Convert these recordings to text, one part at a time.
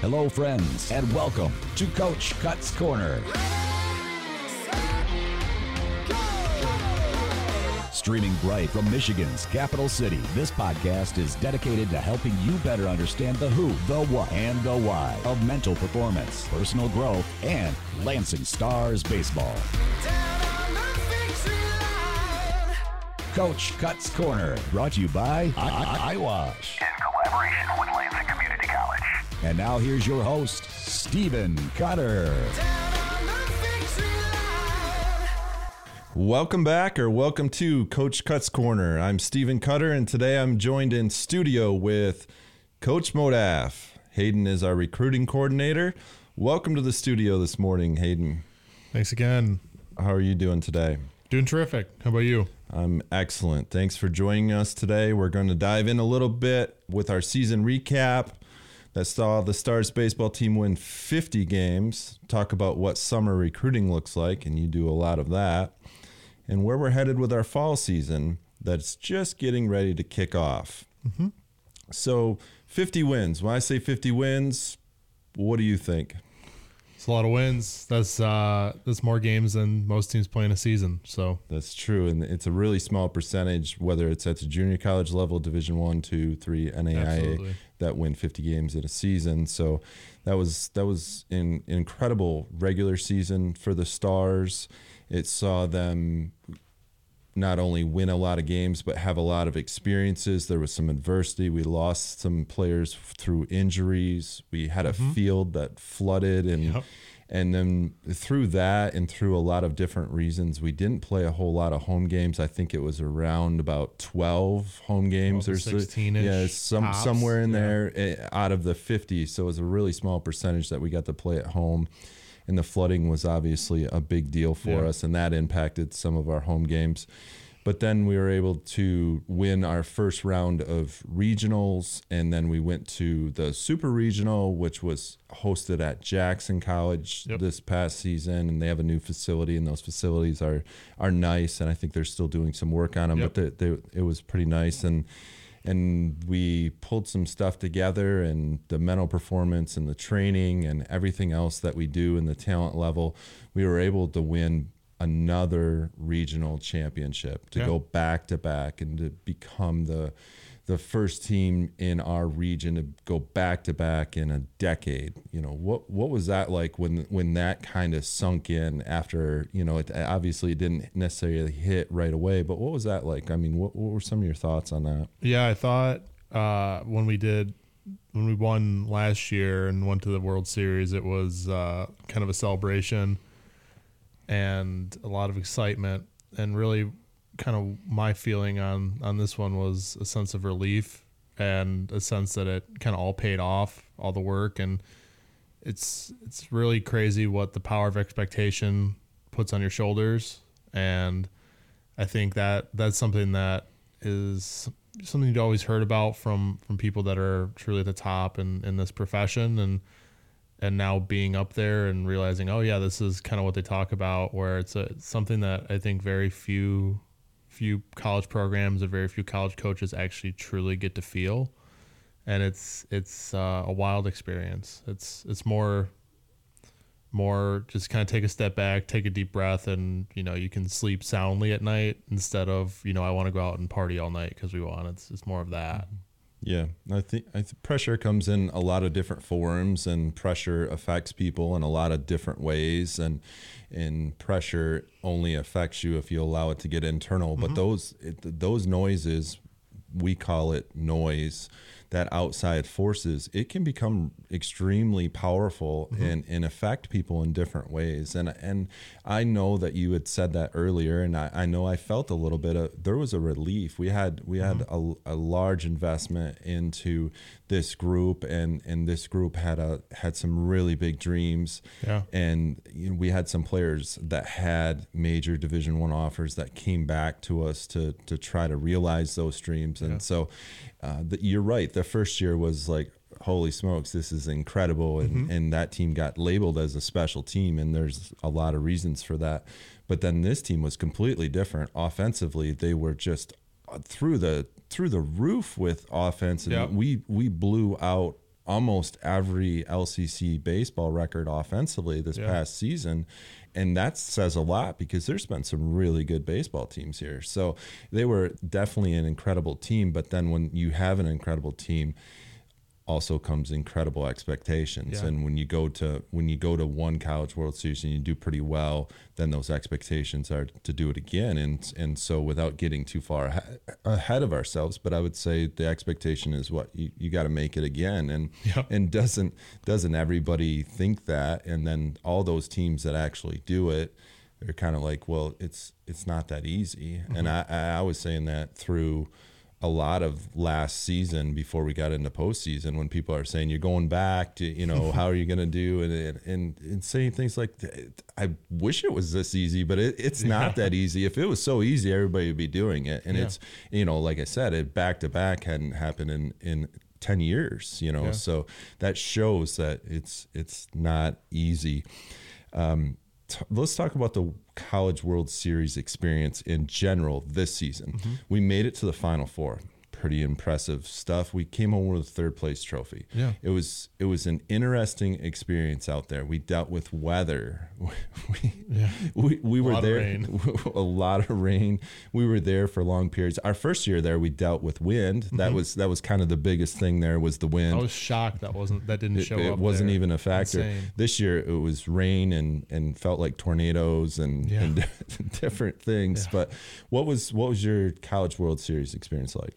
Hello, friends, and welcome to Coach Cuts Corner. Streaming bright from Michigan's capital city, this podcast is dedicated to helping you better understand the who, the what, and the why of mental performance, personal growth, and Lansing Stars baseball. Coach Cuts Corner, brought to you by I- I- iWash. in collaboration with Lansing Community. And now here's your host, Stephen Cutter. Welcome back or welcome to Coach Cuts Corner. I'm Stephen Cutter and today I'm joined in studio with Coach Modaff. Hayden is our recruiting coordinator. Welcome to the studio this morning, Hayden. Thanks again. How are you doing today? Doing terrific. How about you? I'm excellent. Thanks for joining us today. We're going to dive in a little bit with our season recap that saw the Stars baseball team win 50 games, talk about what summer recruiting looks like, and you do a lot of that, and where we're headed with our fall season that's just getting ready to kick off. So, 50 wins. When I say 50 wins, what do you think? It's a lot of wins. That's uh that's more games than most teams play in a season. So That's true, and it's a really small percentage, whether it's at the junior college level, Division One, Two, Three, NAIA, Absolutely. That win 50 games in a season. So that was that was an incredible regular season for the Stars. It saw them not only win a lot of games but have a lot of experiences. There was some adversity. We lost some players through injuries. We had a mm-hmm. field that flooded and Yep. And then through that and through a lot of different reasons, we didn't play a whole lot of home games. I think it was around about 12 home games 12 or to so. 16-ish Yeah, some tops. somewhere in Yeah. there eh, out of the 50. So it was a really small percentage that we got to play at home. And the flooding was obviously a big deal for Yeah. us, and that impacted some of our home games. But then we were able to win our first round of regionals, and then we went to the super regional, which was hosted at Jackson College Yep. this past season, and they have a new facility, and those facilities are are nice, and I think they're still doing some work on them. Yep. But they, they, it was pretty nice, and and we pulled some stuff together, and the mental performance, and the training, and everything else that we do, and the talent level, we were able to win another regional championship to Yeah. go back to back and to become the the first team in our region to go back to back in a decade. You know, what what was that like when when that kind of sunk in after, you know, it obviously it didn't necessarily hit right away, but what was that like? I mean, what, what were some of your thoughts on that? yeah, I thought uh when we did when we won last year and went to the World Series, it was uh kind of a celebration and a lot of excitement. And really kind of my feeling on on this one was a sense of relief and a sense that it kind of all paid off all the work. And it's it's really crazy what the power of expectation puts on your shoulders. And i think that that's something that is something you'd always heard about from from people that are truly at the top in in this profession. And and now being up there and realizing oh yeah this is kind of what they talk about where it's a something that i think very few few college programs or very few college coaches actually truly get to feel. And it's it's uh, a wild experience. It's it's more more just kind of take a step back take a deep breath and you know you can sleep soundly at night instead of you know i want to go out and party all night because we want. It's, it's more of that Yeah, I think I think pressure comes in a lot of different forms, and pressure affects people in a lot of different ways, and and pressure only affects you if you allow it to get internal. But mm-hmm. those it, those noises, we call it noise, that outside forces, it can become extremely powerful mm-hmm. and, and affect people in different ways. And and I know that you had said that earlier, and I, I know I felt a little bit of there was a relief. We had we had mm-hmm. a, a large investment into this group, and and this group had a had some really big dreams. Yeah. And you know, we had some players that had major Division One offers that came back to us to to try to realize those dreams. And so, uh, the, you're right. The first year was like, holy smokes, this is incredible, and and that team got labeled as a special team, and there's a lot of reasons for that. But then this team was completely different. Offensively, they were just uh, through the through the roof with offense, and Yeah. we we blew out almost every LCC baseball record offensively this Yeah. past season. And that says a lot because there's been some really good baseball teams here. So they were definitely an incredible team. But then when you have an incredible team, also comes incredible expectations. Yeah. and when you go to when you go to one college world series and you do pretty well then those expectations are to do it again. And and so without getting too far ahe- ahead of ourselves but i would say the expectation is what you, you got to make it again. And Yeah. and doesn't doesn't everybody think that? And then all those teams that actually do it they're kind of like well it's it's not that easy. And mm-hmm. I, I was saying that through a lot of last season before we got into postseason when people are saying you're going back to you know how are you going to do? And, and and saying things like I wish it was this easy but it, it's not that easy. If it was so easy everybody would be doing it. And Yeah. it's you know like I said it back to back hadn't happened in in 10 years you know? Yeah. so that shows that it's it's not easy. Um, t- let's talk about the College World Series experience in general this season. Mm-hmm. We made it to the Final Four. Pretty impressive stuff. We came home with a third place trophy. Yeah. it was it was an interesting experience out there. We dealt with weather. We Yeah. we, we were there a lot of rain. We were there for long periods. Our first year there, we dealt with wind. Mm-hmm. That was that was kind of the biggest thing. There was the wind I was shocked that wasn't that didn't it, show it up. It wasn't there. even a factor. Insane. This year it was rain and and felt like tornadoes and, Yeah. and different things. Yeah. But what was what was your College World Series experience like?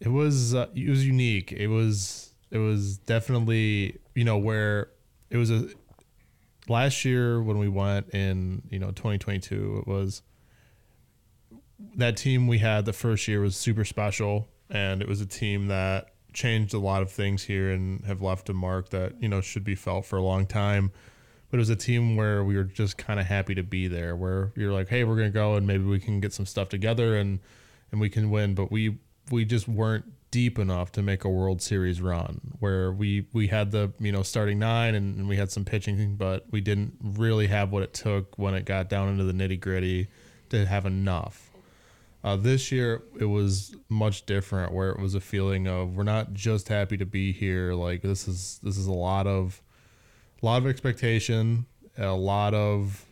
It was uh, it was unique. It was it was definitely you know where it was a last year when we went in you know 2022 it was that team we had the first year was super special and it was a team that changed a lot of things here and have left a mark that you know should be felt for a long time but it was a team where we were just kind of happy to be there where you're like hey we're gonna go and maybe we can get some stuff together and and we can win but we we just weren't deep enough to make a world series run where we we had the you know starting nine and, we had some pitching but we didn't really have what it took when it got down into the nitty gritty to have enough. Uh, this year it was much different where it was a feeling of we're not just happy to be here. Like this is this is a lot of a lot of expectation a lot of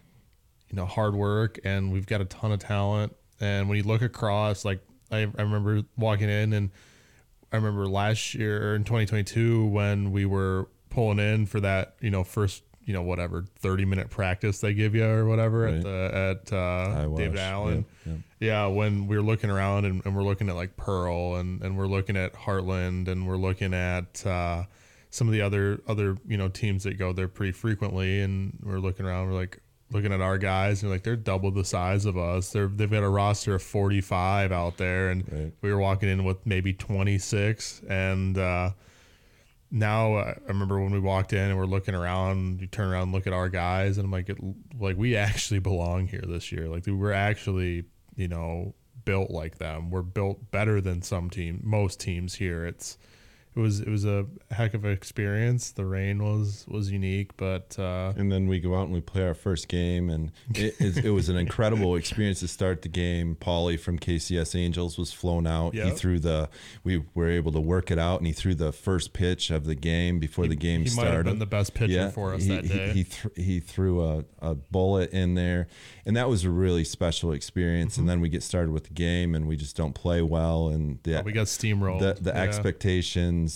you know hard work and we've got a ton of talent. And when you look across like I, I remember walking in and I remember last year in 2022 when we were pulling in for that you know first you know whatever 30 minute practice they give you or whatever Right. at the at uh, David Allen yeah, yeah. yeah, when we were looking around and, and we're looking at like Pearl and, and we're looking at Heartland and we're looking at uh, some of the other other you know teams that go there pretty frequently and we're looking around we're like looking at our guys and like they're double the size of us they're they've got a roster of 45 out there and Right. we were walking in with maybe 26 and uh, now uh, I remember when we walked in and we're looking around, you turn around and look at our guys, and I'm like, it, like we actually belong here this year. Like we're actually, you know, built like them. We're built better than some team, most teams here. It's it was it was a heck of an experience. The rain was was unique, but uh, And then we go out and we play our first game, and it, it, it was an incredible experience to start the game. Paulie from KCS Angels was flown out. He threw the. We were able to work it out, and he threw the first pitch of the game before the game he might started. have been the best pitcher for us he, that day. He, th- he threw a, a bullet in there, and that was a really special experience. Mm-hmm. And then we get started with the game, and we just don't play well, and the, we got steamrolled. the the Yeah.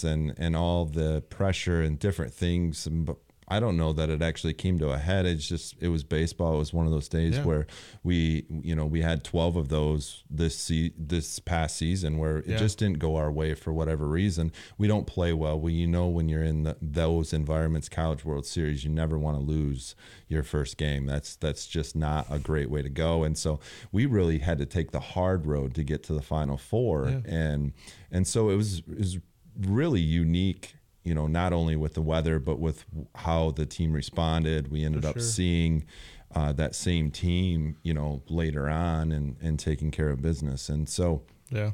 And and all the pressure and different things. But I don't know that it actually came to a head. It's just it was baseball. It was one of those days Yeah. where we you know we had twelve of those this se- this past season where it Yeah. just didn't go our way for whatever reason. We don't play well. We you know when you're in the, those environments, College World Series, you never want to lose your first game. That's that's just not a great way to go. And so we really had to take the hard road to get to the Final Four. Yeah. And and so it was it was really unique. You know, not only with the weather, but with how the team responded. We ended For up sure. seeing uh, that same team, you know, later on and and taking care of business. And so yeah.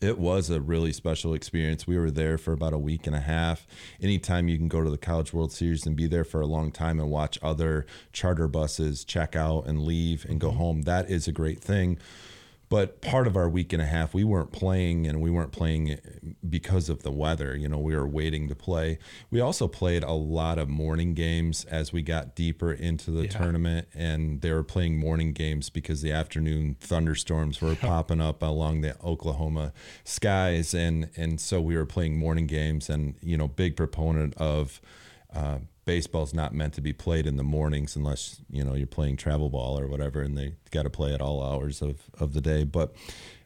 it was a really special experience. We were there for about a week and a half. Anytime you can go to the College World Series and be there for a long time and watch other charter buses check out and leave and go home, that is a great thing. But part of our week and a half we weren't playing and we weren't playing because of the weather. You know we were waiting to play. We also played a lot of morning games as we got deeper into the Yeah. tournament and they were playing morning games because the afternoon thunderstorms were popping up along the oklahoma skies. And and so we were playing morning games and you know big proponent of uh, baseball's not meant to be played in the mornings unless you know you're playing travel ball or whatever and they got to play at all hours of, of the day. But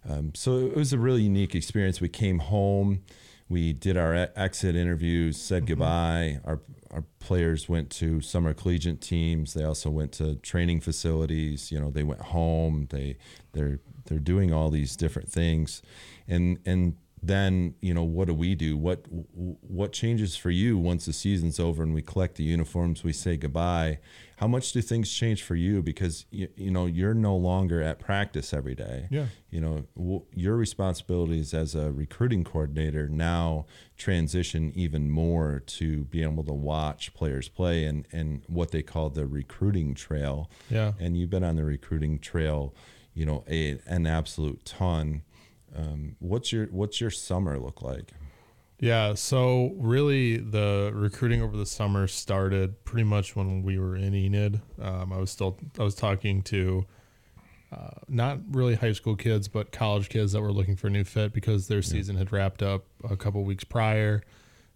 um, so it was a really unique experience. We came home we did our exit interviews said goodbye. Our our players went to summer collegiate teams. They also went to training facilities. You know they went home. They they're they're doing all these different things. And and then you know what do we do? What what changes for you once the season's over and we collect the uniforms we say goodbye? How much do things change for you? Because you, you know you're no longer at practice every day. Yeah. you know w- your responsibilities as a recruiting coordinator now transition even more to be able to watch players play and and what they call the recruiting trail. Yeah. and you've been on the recruiting trail you know a, an absolute ton um, what's your what's your summer look like Yeah, so really the recruiting over the summer started pretty much when we were in Enid. Um, I was still I was talking to uh, not really high school kids, but college kids that were looking for a new fit because their season had wrapped up a couple weeks prior.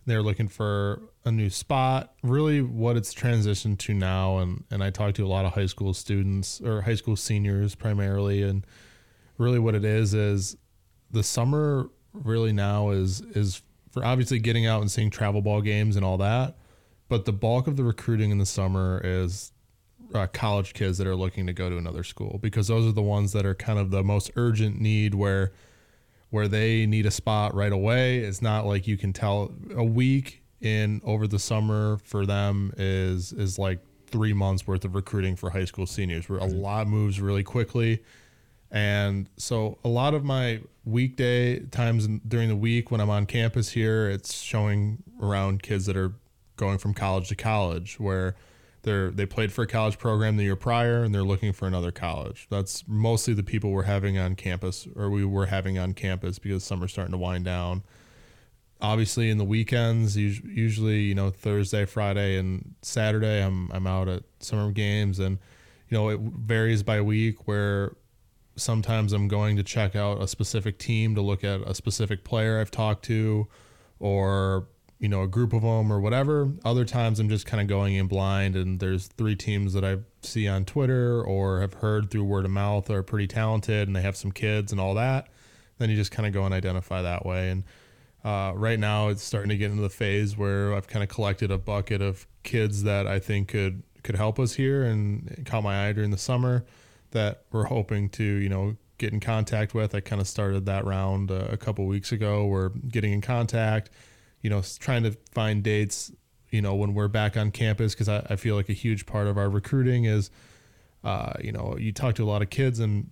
They were looking for a new spot. Really, what it's transitioned to now, and and I talked to a lot of high school students or high school seniors primarily, and really what it is is the summer really now is is for obviously getting out and seeing travel ball games and all that but the bulk of the recruiting in the summer is uh, college kids that are looking to go to another school because those are the ones that are kind of the most urgent need where where they need a spot right away. It's not like you can tell a week in over the summer for them is is like three months worth of recruiting for high school seniors where a lot moves really quickly and so a lot of my weekday times during the week when I'm on campus here, it's showing around kids that are going from college to college where they're they played for a college program the year prior and they're looking for another college. That's mostly the people we're having on campus or we were having on campus because summer's starting to wind down. Obviously in the weekends, usually, you know, Thursday, Friday and Saturday I'm I'm out at summer games and you know, it varies by week where sometimes I'm going to check out a specific team to look at a specific player I've talked to or you know a group of them or whatever. Other times I'm just kind of going in blind and there's three teams that I see on Twitter or have heard through word of mouth are pretty talented and they have some kids and all that. Then you just kind of go and identify that way. And uh, right now it's starting to get into the phase where I've kind of collected a bucket of kids that I think could could help us here and caught my eye during the summer that we're hoping to you know get in contact with. I kind of started that round uh, a couple weeks ago. We're getting in contact, you know, trying to find dates, you know, when we're back on campus because I, I feel like a huge part of our recruiting is, uh, you know, you talk to a lot of kids and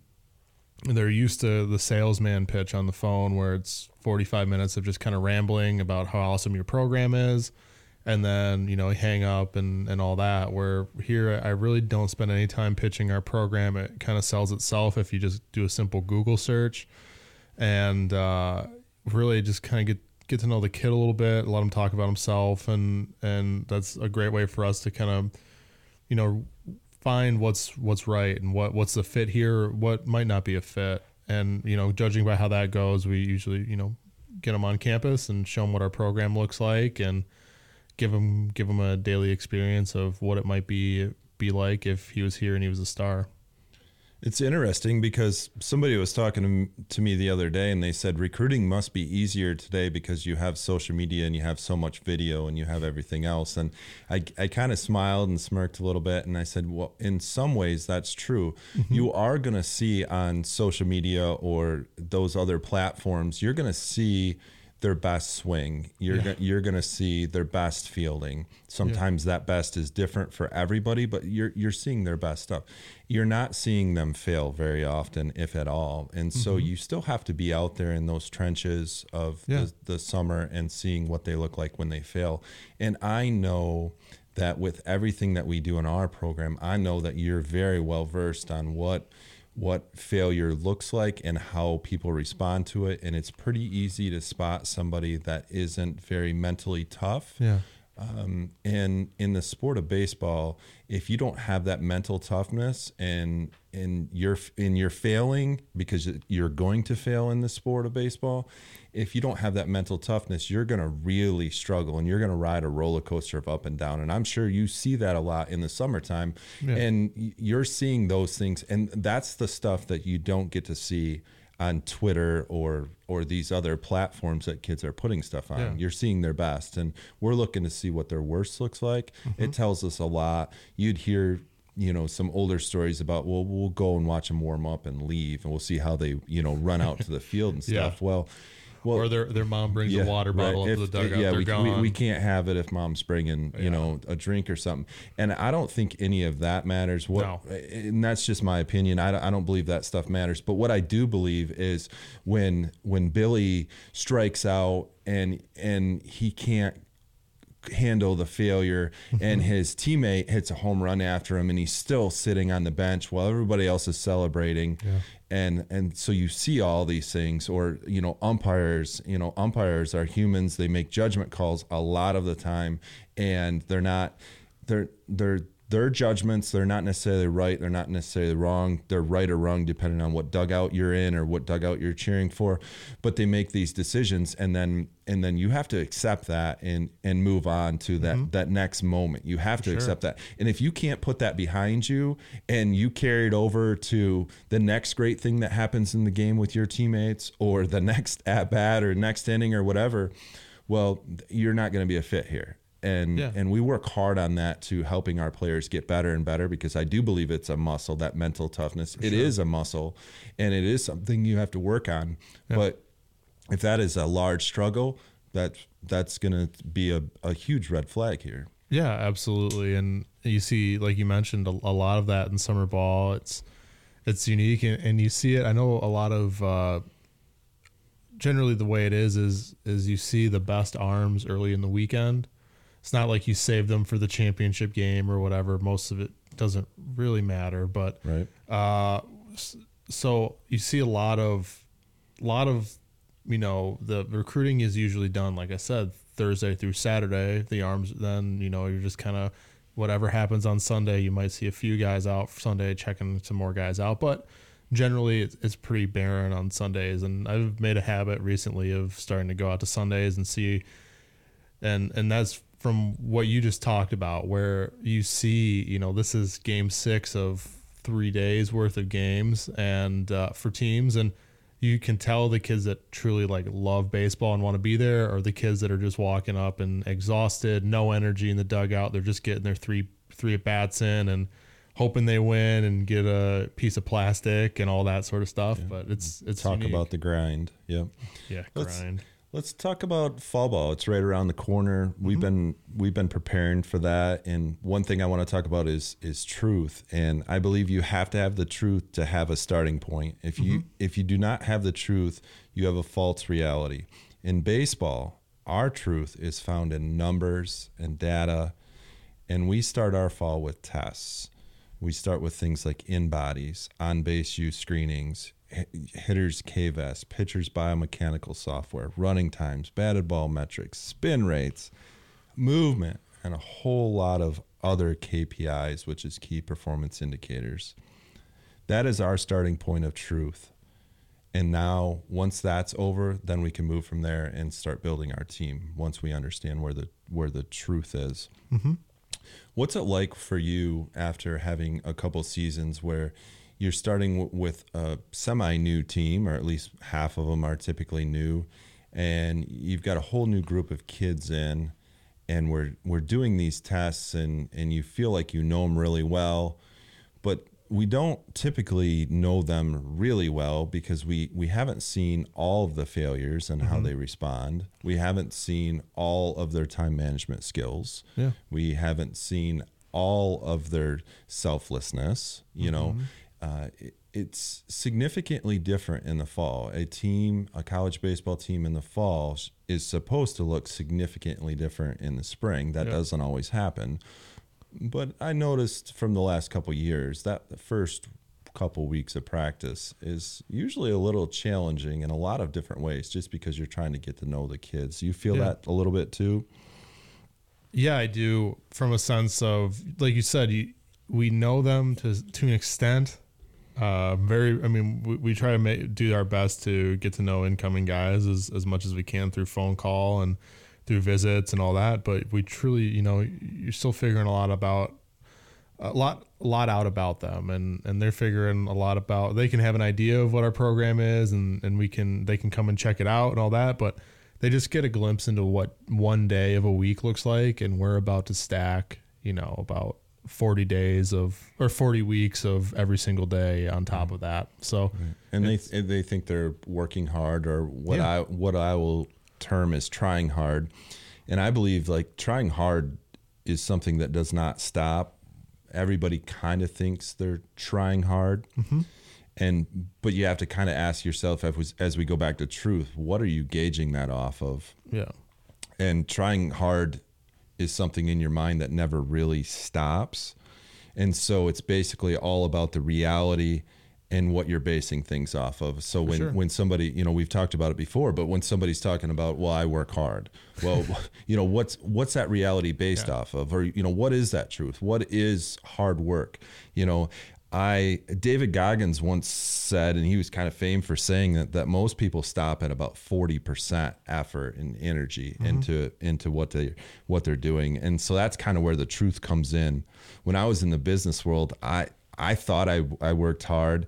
they're used to the salesman pitch on the phone where it's 45 minutes of just kind of rambling about how awesome your program is and then you know hang up and and all that where here i really don't spend any time pitching our program. It kind of sells itself if you just do a simple google search. And uh, really just kind of get get to know the kid a little bit let him talk about himself and and that's a great way for us to kind of you know find what's what's right and what what's the fit here what might not be a fit. And you know judging by how that goes we usually you know get them on campus and show them what our program looks like and give him give him a daily experience of what it might be be like if he was here and he was a star It's interesting because somebody was talking to, me the other day and they said recruiting must be easier today because you have social media and you have so much video and you have everything else. And I, I kind of smiled and smirked a little bit and I said, well, in some ways that's true. Mm-hmm. You are going to see on social media or those other platforms, you're going to see their best swing. You're go- you're going to see their best fielding. Sometimes that best is different for everybody, but you're you're seeing their best stuff. You're not seeing them fail very often, if at all. And so mm-hmm. you still have to be out there in those trenches of Yeah. the, the summer and seeing what they look like when they fail. And I know that with everything that we do in our program, I know that you're very well versed on what what failure looks like and how people respond to it and it's pretty easy to spot somebody that isn't very mentally tough Yeah. um, and in the sport of baseball, if you don't have that mental toughness and and you're and you're failing because you're going to fail in the sport of baseball, if you don't have that mental toughness, you're going to really struggle and you're going to ride a roller coaster of up and down. And I'm sure you see that a lot in the summertime, Yeah. and you're seeing those things, and that's the stuff that you don't get to see on Twitter or or these other platforms that kids are putting stuff on. Yeah. You're seeing their best, and we're looking to see what their worst looks like. Mm-hmm. It tells us a lot. You'd hear, you know, some older stories about, well, we'll go and watch them warm up and leave, and we'll see how they, you know, run out to the field and Yeah. stuff. Well, well, Or their their mom brings a water bottle right. up to the dugout. Yeah, we, we, we can't have it if mom's bringing, you know, a drink or something. And I don't think any of that matters. What, No. Eh, and that's just my opinion. I, don't- I don't believe that stuff matters. But what I do believe is when when Billy strikes out and and he can't handle the failure mm-hmm. and his teammate hits a home run after him and he's still sitting on the bench while everybody else is celebrating. And and so you see all these things or you know umpires you know umpires are humans. They make judgment calls a lot of the time and they're not they're they're their judgments they're not necessarily right they're not necessarily wrong. They're right or wrong depending on what dugout you're in or what dugout you're cheering for but they make these decisions and then and then you have to accept that and and move on to that mm-hmm. that next moment. You have to accept that. And if you can't put that behind you and you carry it over to the next great thing that happens in the game with your teammates or the next at bat or next inning or whatever well you're not going to be a fit here and Yeah. and we work hard on that to helping our players get better and better because I do believe it's a muscle that mental toughness it is a muscle and it is something you have to work on but if that is a large struggle that that's going to be a, a huge red flag here Yeah, absolutely. And you see, like you mentioned, a, a lot of that in summer ball. It's it's unique, and, and you see it. I know a lot of. Uh, generally, the way it is is is you see the best arms early in the weekend. It's not like you save them for the championship game or whatever. Most of it doesn't really matter, but right uh, so you see a lot of, lot of, you know, the recruiting is usually done, like I said, Thursday through Saturday. The arms, then you know, you're just kind of whatever happens on Sunday. You might see a few guys out for Sunday, checking some more guys out, but generally it's, it's pretty barren on Sundays. And I've made a habit recently of starting to go out to Sundays and see and and that's from what you just talked about where you see you know this is game six of three days worth of games and uh, for teams and you can tell the kids that truly like love baseball and want to be there or the kids that are just walking up and exhausted no energy in the dugout. They're just getting their three three at bats in and hoping they win and get a piece of plastic and all that sort of stuff but it's it's talk unique. about the grind. Yep. Yeah grind. Let's talk about fall ball. It's right around the corner. We've mm-hmm. been we've been preparing for that. And one thing I want to talk about is is truth. And I believe you have to have the truth to have a starting point. If you mm-hmm. if you do not have the truth, you have a false reality. In baseball, our truth is found in numbers and data. And we start our fall with tests. We start with things like in bodies, on base use screenings, hitters K-Vest, pitchers biomechanical software, running times, batted ball metrics, spin rates, movement, and a whole lot of other KPIs, which is key performance indicators. That is our starting point of truth. And now, once that's over, then we can move from there and start building our team. Once we understand where the where the truth is. Mm-hmm. What's it like for you after having a couple seasons where you're starting w- with a semi new team, or at least half of them are typically new, and you've got a whole new group of kids in, and we're we're doing these tests, and and you feel like you know them really well, but we don't typically know them really well because we we haven't seen all of the failures and how mm-hmm. they respond. We haven't seen all of their time management skills. Yeah. We haven't seen all of their selflessness. You know, mm-hmm. Uh, it, it's significantly different in the fall. A team, a college baseball team in the fall is supposed to look significantly different in the spring. That Yeah. doesn't always happen. But I noticed from the last couple years that the first couple weeks of practice is usually a little challenging in a lot of different ways just because you're trying to get to know the kids. You feel Yeah. that a little bit too? Yeah, I do. From a sense of, like you said, you, we know them to to an extent. Uh, very. I mean, we, we try to make, do our best to get to know incoming guys as as much as we can through phone call and through visits and all that. But we truly, you know, you're still figuring a lot about a lot a lot out about them and and they're figuring a lot about they can have an idea of what our program is and and we can they can come and check it out and all that but they just get a glimpse into what one day of a week looks like and we're about to stack you know about 40 days of or 40 weeks of every single day on top mm. of that. So and they they think they're working hard or what Yeah. I what I will term as trying hard. And I believe like trying hard is something that does not stop. Everybody kind of thinks they're trying hard. Mm-hmm. And but you have to kind of ask yourself as we, as we go back to truth what are you gauging that off of? Yeah. And trying hard is something in your mind that never really stops. And so it's basically all about the reality and what you're basing things off of. So when sure. when somebody you know we've talked about it before but when somebody's talking about well I work hard. Well you know what's what's that reality based off of? Or you know what is that truth? What is hard work? You know I David Goggins once said, and he was kind of famed for saying that that most people stop at about forty percent effort and energy mm-hmm. into into what they what they're doing, and so that's kind of where the truth comes in. When I was in the business world, I I thought I I worked hard,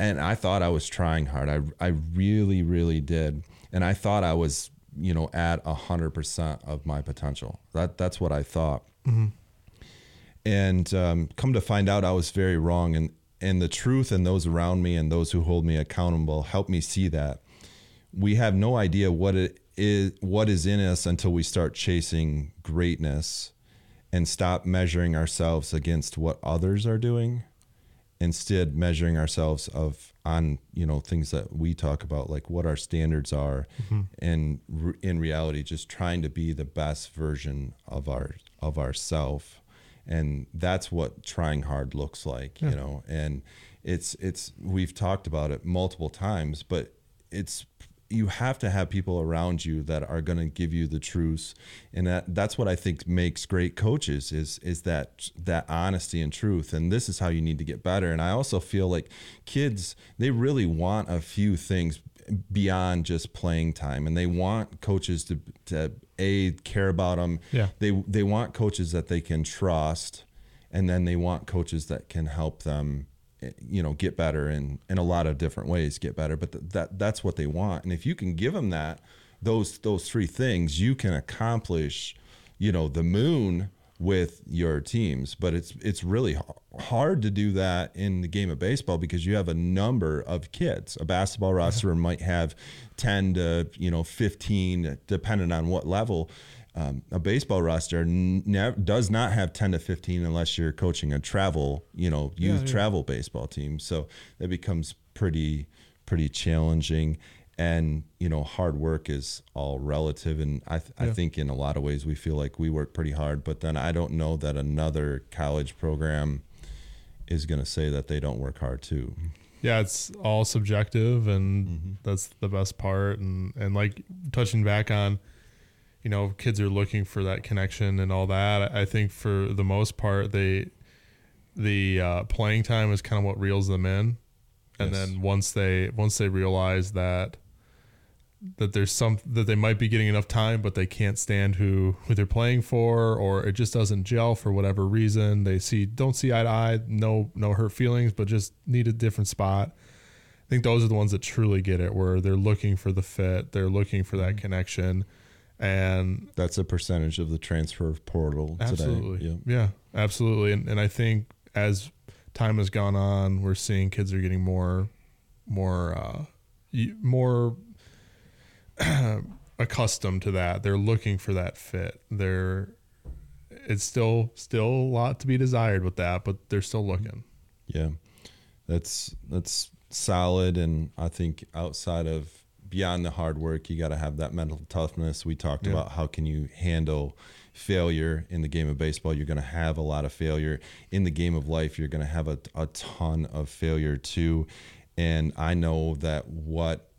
and I thought I was trying hard. I I really really did, and I thought I was you know at hundred percent of my potential. That that's what I thought mm-hmm. And um, come to find out I was very wrong and and the truth and those around me and those who hold me accountable help me see that. We have no idea what it is what is in us until we start chasing greatness and stop measuring ourselves against what others are doing instead measuring ourselves of on you know things that we talk about like what our standards are and r- in reality just trying to be the best version of our of ourself and that's what trying hard looks like you know? And it's it's we've talked about it multiple times but it's you have to have people around you that are going to give you the truth. And that that's what i think makes great coaches is is that that honesty and truth. And this is how you need to get better. And i also feel like kids they really want a few things beyond just playing time. And they want coaches to to a care about them Yeah. they they want coaches that they can trust and then they want coaches that can help them eh, you know get better in in a lot of different ways get better. But th- that that's what they want. And if you can give them that those those three things you can accomplish you know the moon with your teams but it's it's really hard to do that in the game of baseball because you have a number of kids. A basketball roster might have 10 to you know 15 depending on what level. Um, a baseball roster ne- does not have 10 to 15 unless you're coaching a travel you know youth yeah. travel baseball team. So that becomes pretty pretty challenging and you know hard work is all relative. And I, th- I think in a lot of ways we feel like we work pretty hard but then i don't know that another college program is going to say that they don't work hard too. Yeah it's all subjective and that's the best part. And and like touching back on you know kids are looking for that connection and all that i think for the most part they the uh, playing time is kind of what reels them in. And Yes. then once they once they realize that that there's some that they might be getting enough time but they can't stand who who they're playing for or it just doesn't gel for whatever reason. They see don't see eye to eye no no hurt feelings but just need a different spot. I think those are the ones that truly get it where they're looking for the fit they're looking for that connection and that's a percentage of the transfer portal absolutely. Today yeah absolutely. And, and i think as time has gone on we're seeing kids are getting more more uh more accustomed to that they're looking for that fit they're it's still still a lot to be desired with that but they're still looking Yeah, that's that's solid, and I think outside of beyond the hard work, you got to have that mental toughness. We talked Yeah. about how can you handle failure in the game of baseball. You're going to have a lot of failure in the game of life. You're going to have a, a ton of failure too. And I know that what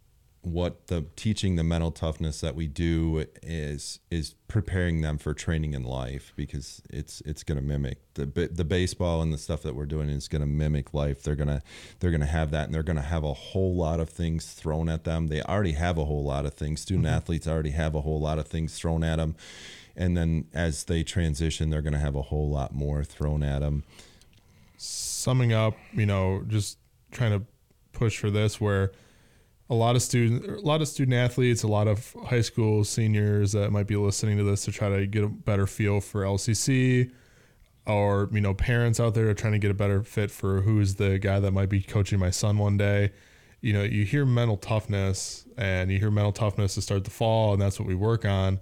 what the teaching the mental toughness that we do is is preparing them for training in life because it's it's going to mimic the the baseball and the stuff that we're doing is going to mimic life. They're going to they're going to have that and they're going to have a whole lot of things thrown at them. They already have a whole lot of things. Student mm-hmm. athletes already have a whole lot of things thrown at them and then as they transition they're going to have a whole lot more thrown at them summing up, you know, just trying to push for this where a lot of student a lot of student athletes, a lot of high school seniors that might be listening to this to try to get a better feel for LCC or you know parents out there are trying to get a better fit for who's the guy that might be coaching my son one day. You know, you hear mental toughness and you hear mental toughness to start the fall and that's what we work on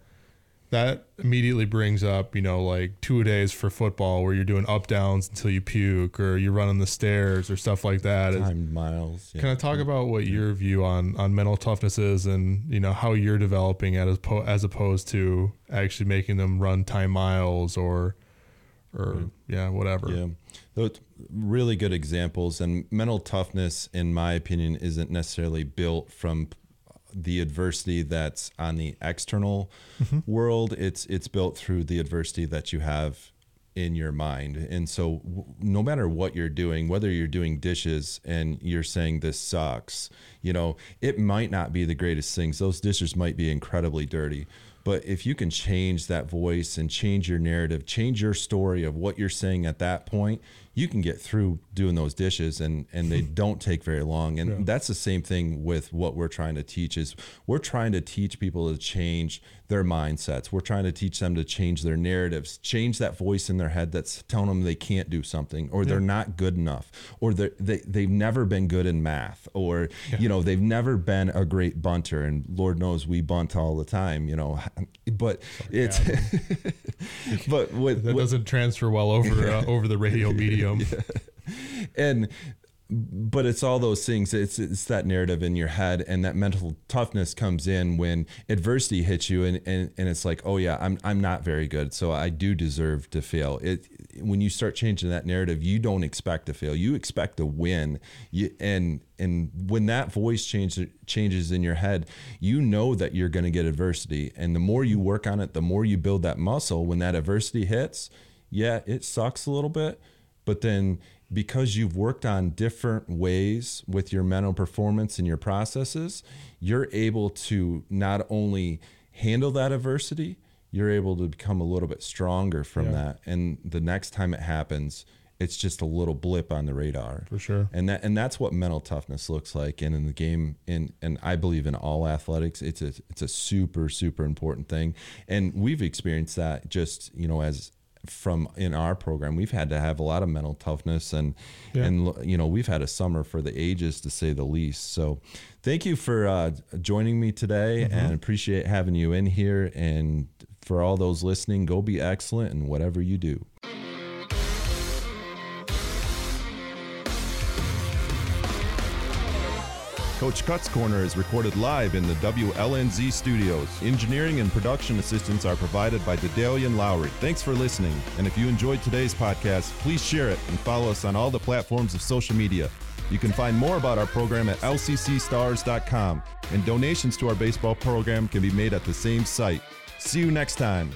that immediately brings up, you know, like two days for football where you're doing up downs until you puke or you're running the stairs or stuff like that. time miles yeah. Can I talk about what your view on, on mental toughness is and, you know, how you're developing it as, po- as opposed to actually making them run time miles or, or yeah, whatever. Yeah, those really good examples. And mental toughness, in my opinion, isn't necessarily built from the adversity that's on the external mm-hmm. world. It's it's built through the adversity that you have in your mind. And so, w- no matter what you're doing, whether you're doing dishes and you're saying this sucks, you know, it might not be the greatest things. Those dishes might be incredibly dirty. But if you can change that voice and change your narrative, change your story of what you're saying at that point, you can get through doing those dishes and and they don't take very long. And that's the same thing with what we're trying to teach is we're trying to teach people to change their mindsets. We're trying to teach them to change their narratives, change that voice in their head that's telling them they can't do something or they're not good enough or they they've never been good in math or you know they've never been a great bunter and Lord knows we bunt all the time, you know. But it's but with, That with- doesn't transfer well over uh, over the radio medium. and but it's all those things it's it's that narrative in your head and that mental toughness comes in when adversity hits you and and, and it's like oh yeah I'm I'm not very good so I do deserve to fail. It when you start changing that narrative you don't expect to fail. You expect to win. You, and and when that voice change, changes in your head you know that you're going to get adversity. And the more you work on it the more you build that muscle. When that adversity hits yeah it sucks a little bit but then because you've worked on different ways with your mental performance and your processes, you're able to not only handle that adversity, you're able to become a little bit stronger from Yeah. that. And the next time it happens, it's just a little blip on the radar. For sure. And that and that's what mental toughness looks like. And in the game, in and I believe in all athletics, it's a it's a super super important thing. And we've experienced that just you know as from in our program we've had to have a lot of mental toughness and Yeah. and you know we've had a summer for the ages to say the least. So thank you for uh, joining me today and appreciate having you in here. And for all those listening go be excellent in whatever you do Coach Cuts Corner is recorded live in the WLNZ studios. Engineering and production assistance are provided by Dedalian Lowry. Thanks for listening. And if you enjoyed today's podcast, please share it and follow us on all the platforms of social media. You can find more about our program at lccstars.com, and donations to our baseball program can be made at the same site. See you next time.